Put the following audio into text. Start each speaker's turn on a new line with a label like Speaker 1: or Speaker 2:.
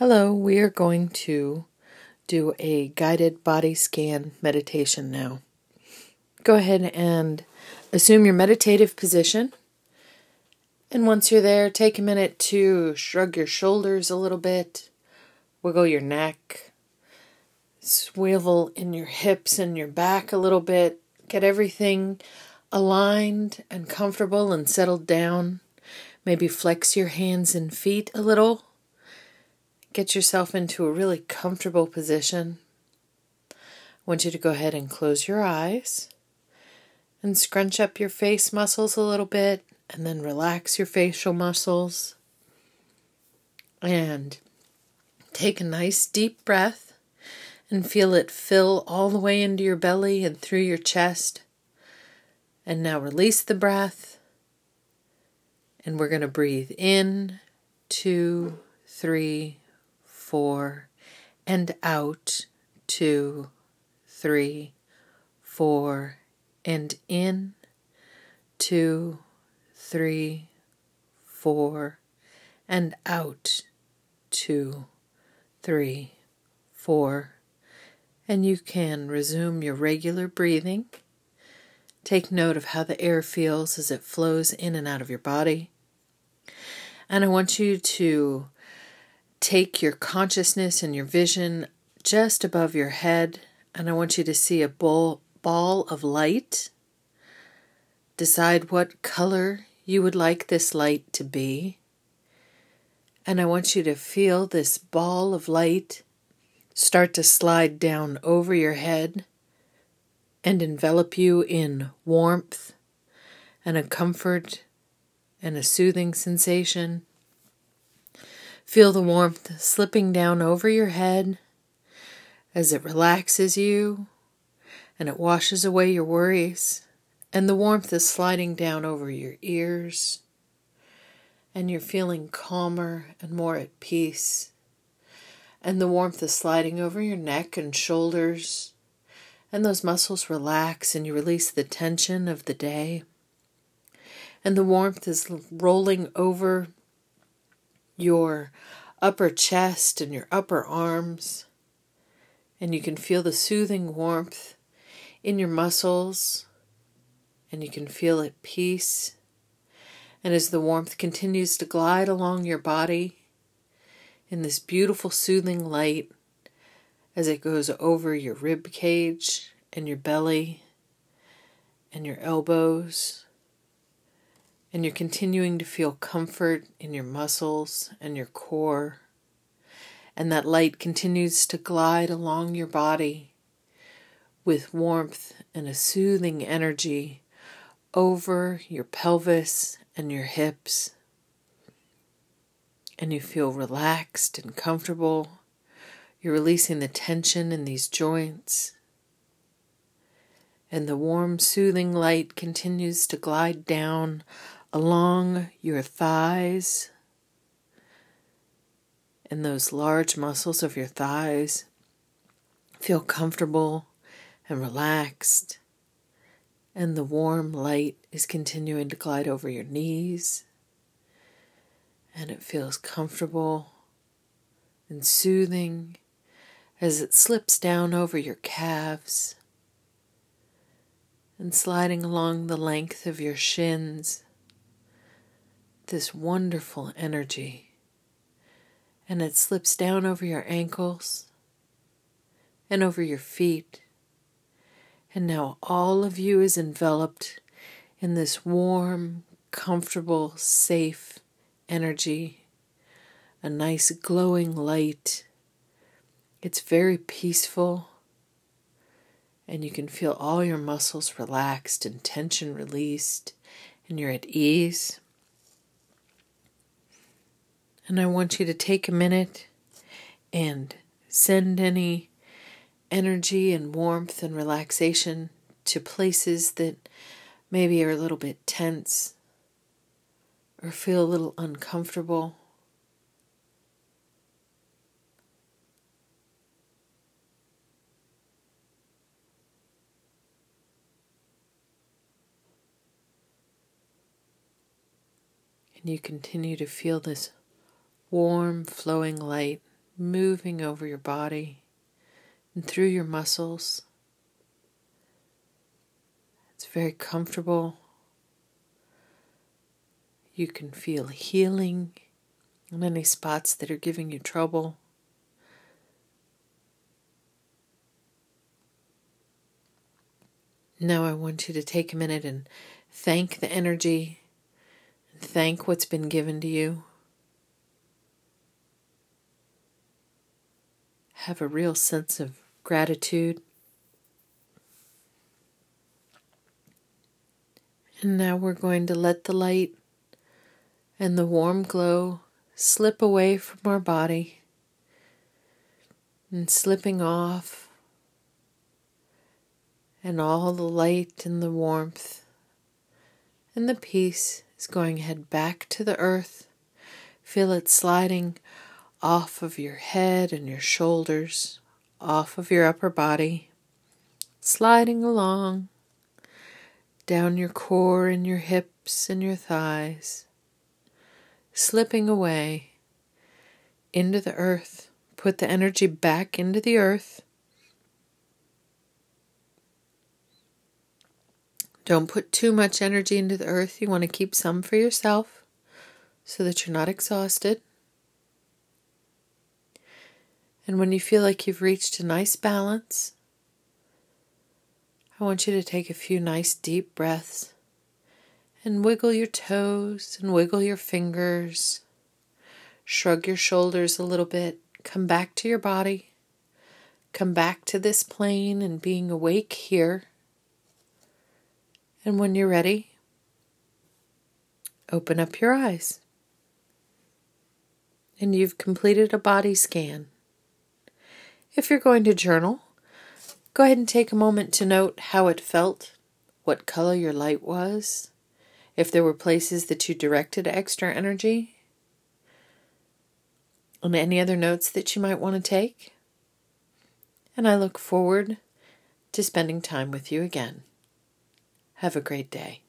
Speaker 1: Hello, we are going to do a guided body scan meditation now. Go ahead and assume your meditative position. And once you're there, take a minute to shrug your shoulders a little bit, wiggle your neck, swivel in your hips and your back a little bit, get everything aligned and comfortable and settled down. Maybe flex your hands and feet a little Get yourself into a really comfortable position. I want you to go ahead and close your eyes and scrunch up your face muscles a little bit and then relax your facial muscles. And take a nice deep breath and feel it fill all the way into your belly and through your chest. And now release the breath. And we're going to breathe in, two, three, four, and out, two, three, four, and in, two, three, four, and out, two, three, four. And you can resume your regular breathing. Take note of how the air feels as it flows in and out of your body. And I want you to take your consciousness and your vision just above your head, and I want you to see a ball, ball of light. Decide what color you would like this light to be. And I want you to feel this ball of light start to slide down over your head and envelop you in warmth and a comfort and a soothing sensation. Feel the warmth slipping down over your head as it relaxes you and it washes away your worries. And the warmth is sliding down over your ears, and you're feeling calmer and more at peace. And the warmth is sliding over your neck and shoulders, and those muscles relax, and you release the tension of the day. And the warmth is rolling over your upper chest and your upper arms. And you can feel the soothing warmth in your muscles, and you can feel at peace. And as the warmth continues to glide along your body in this beautiful soothing light, as it goes over your rib cage and your belly and your elbows and you're continuing to feel comfort in your muscles and your core. And that light continues to glide along your body with warmth and a soothing energy over your pelvis and your hips. And you feel relaxed and comfortable. You're releasing the tension in these joints. And the warm, soothing light continues to glide down along your thighs and those large muscles of your thighs. Feel comfortable and relaxed, and the warm light is continuing to glide over your knees, and it feels comfortable and soothing as it slips down over your calves and sliding along the length of your shins this wonderful energy. And it slips down over your ankles and over your feet. And now all of you is enveloped in this warm, comfortable, safe energy, a nice glowing light. It's very peaceful, and you can feel all your muscles relaxed and tension released, and you're at ease. And I want you to take a minute and send any energy and warmth and relaxation to places that maybe are a little bit tense or feel a little uncomfortable. And you continue to feel this warm, flowing light moving over your body and through your muscles. It's very comfortable. You can feel healing in any spots that are giving you trouble. Now, I want you to take a minute and thank the energy, thank what's been given to you. Have a real sense of gratitude. And now we're going to let the light and the warm glow slip away from our body and slipping off and all the light and the warmth and the peace is going head back to the earth. Feel it sliding off of your head and your shoulders, off of your upper body, sliding along down your core and your hips and your thighs, slipping away into the earth. Put the energy back into the earth Don't put too much energy into the earth. You want to keep some for yourself so that you're not exhausted. And when you feel like you've reached a nice balance, I want you to take a few nice deep breaths and wiggle your toes and wiggle your fingers. Shrug your shoulders a little bit. Come back to your body. Come back to this plane and being awake here. And when you're ready, open up your eyes. And you've completed a body scan. If you're going to journal, go ahead and take a moment to note how it felt, what color your light was, if there were places that you directed extra energy, and any other notes that you might want to take. And I look forward to spending time with you again. Have a great day.